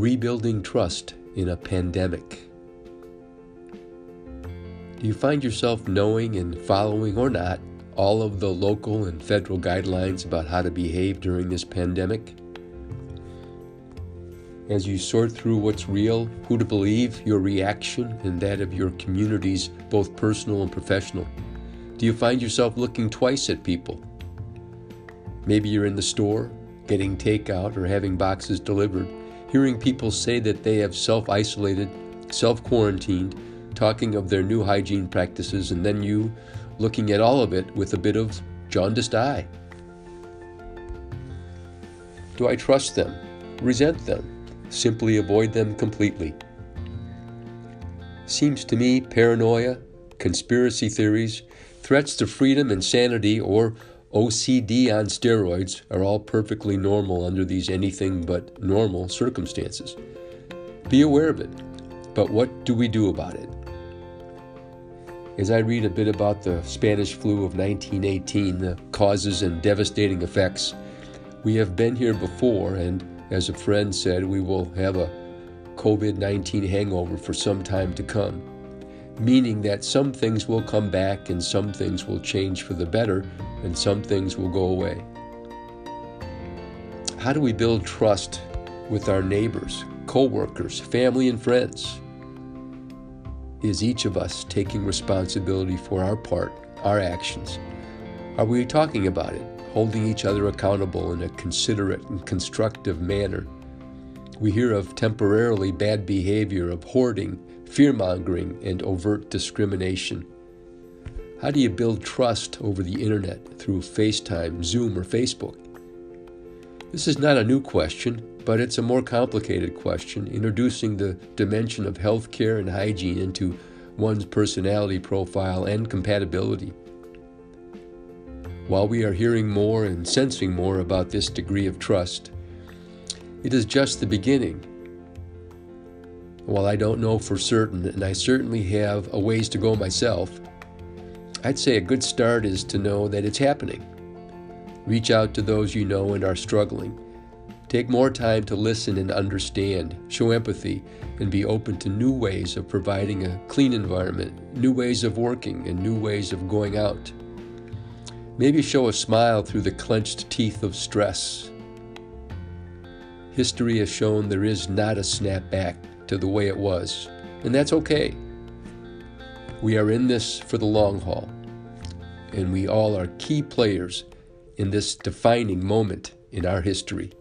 rebuilding trust in a pandemic. Do you find yourself knowing and following or not all of the local and federal guidelines about how to behave during this pandemic? As you sort through what's real, who to believe, your reaction, and that of your communities, both personal and professional, do you find yourself looking twice at people? Maybe you're in the store, getting takeout, or having boxes delivered, hearing people say that they have self isolated, self quarantined, talking of their new hygiene practices, and then you looking at all of it with a bit of jaundiced eye. Do I trust them, resent them, simply avoid them completely? Seems to me paranoia, conspiracy theories, threats to freedom and sanity, or OCD on steroids are all perfectly normal under these anything but normal circumstances. Be aware of it, but what do we do about it? As I read a bit about the Spanish flu of 1918, the causes and devastating effects, we have been here before, and as a friend said, we will have a COVID 19 hangover for some time to come, meaning that some things will come back and some things will change for the better and some things will go away. How do we build trust with our neighbors, coworkers, family, and friends? Is each of us taking responsibility for our part, our actions? Are we talking about it, holding each other accountable in a considerate and constructive manner? We hear of temporarily bad behavior, of hoarding, fear mongering, and overt discrimination. How do you build trust over the internet through FaceTime, Zoom, or Facebook? This is not a new question, but it's a more complicated question, introducing the dimension of healthcare and hygiene into one's personality profile and compatibility. While we are hearing more and sensing more about this degree of trust, it is just the beginning. While I don't know for certain, and I certainly have a ways to go myself, I'd say a good start is to know that it's happening. Reach out to those you know and are struggling Take more time to listen and understand, show empathy, and be open to new ways of providing a clean environment, new ways of working, and new ways of going out. Maybe show a smile through the clenched teeth of stress. History has shown there is not a snap back to the way it was, and that's okay. We are in this for the long haul, and we all are key players in this defining moment in our history.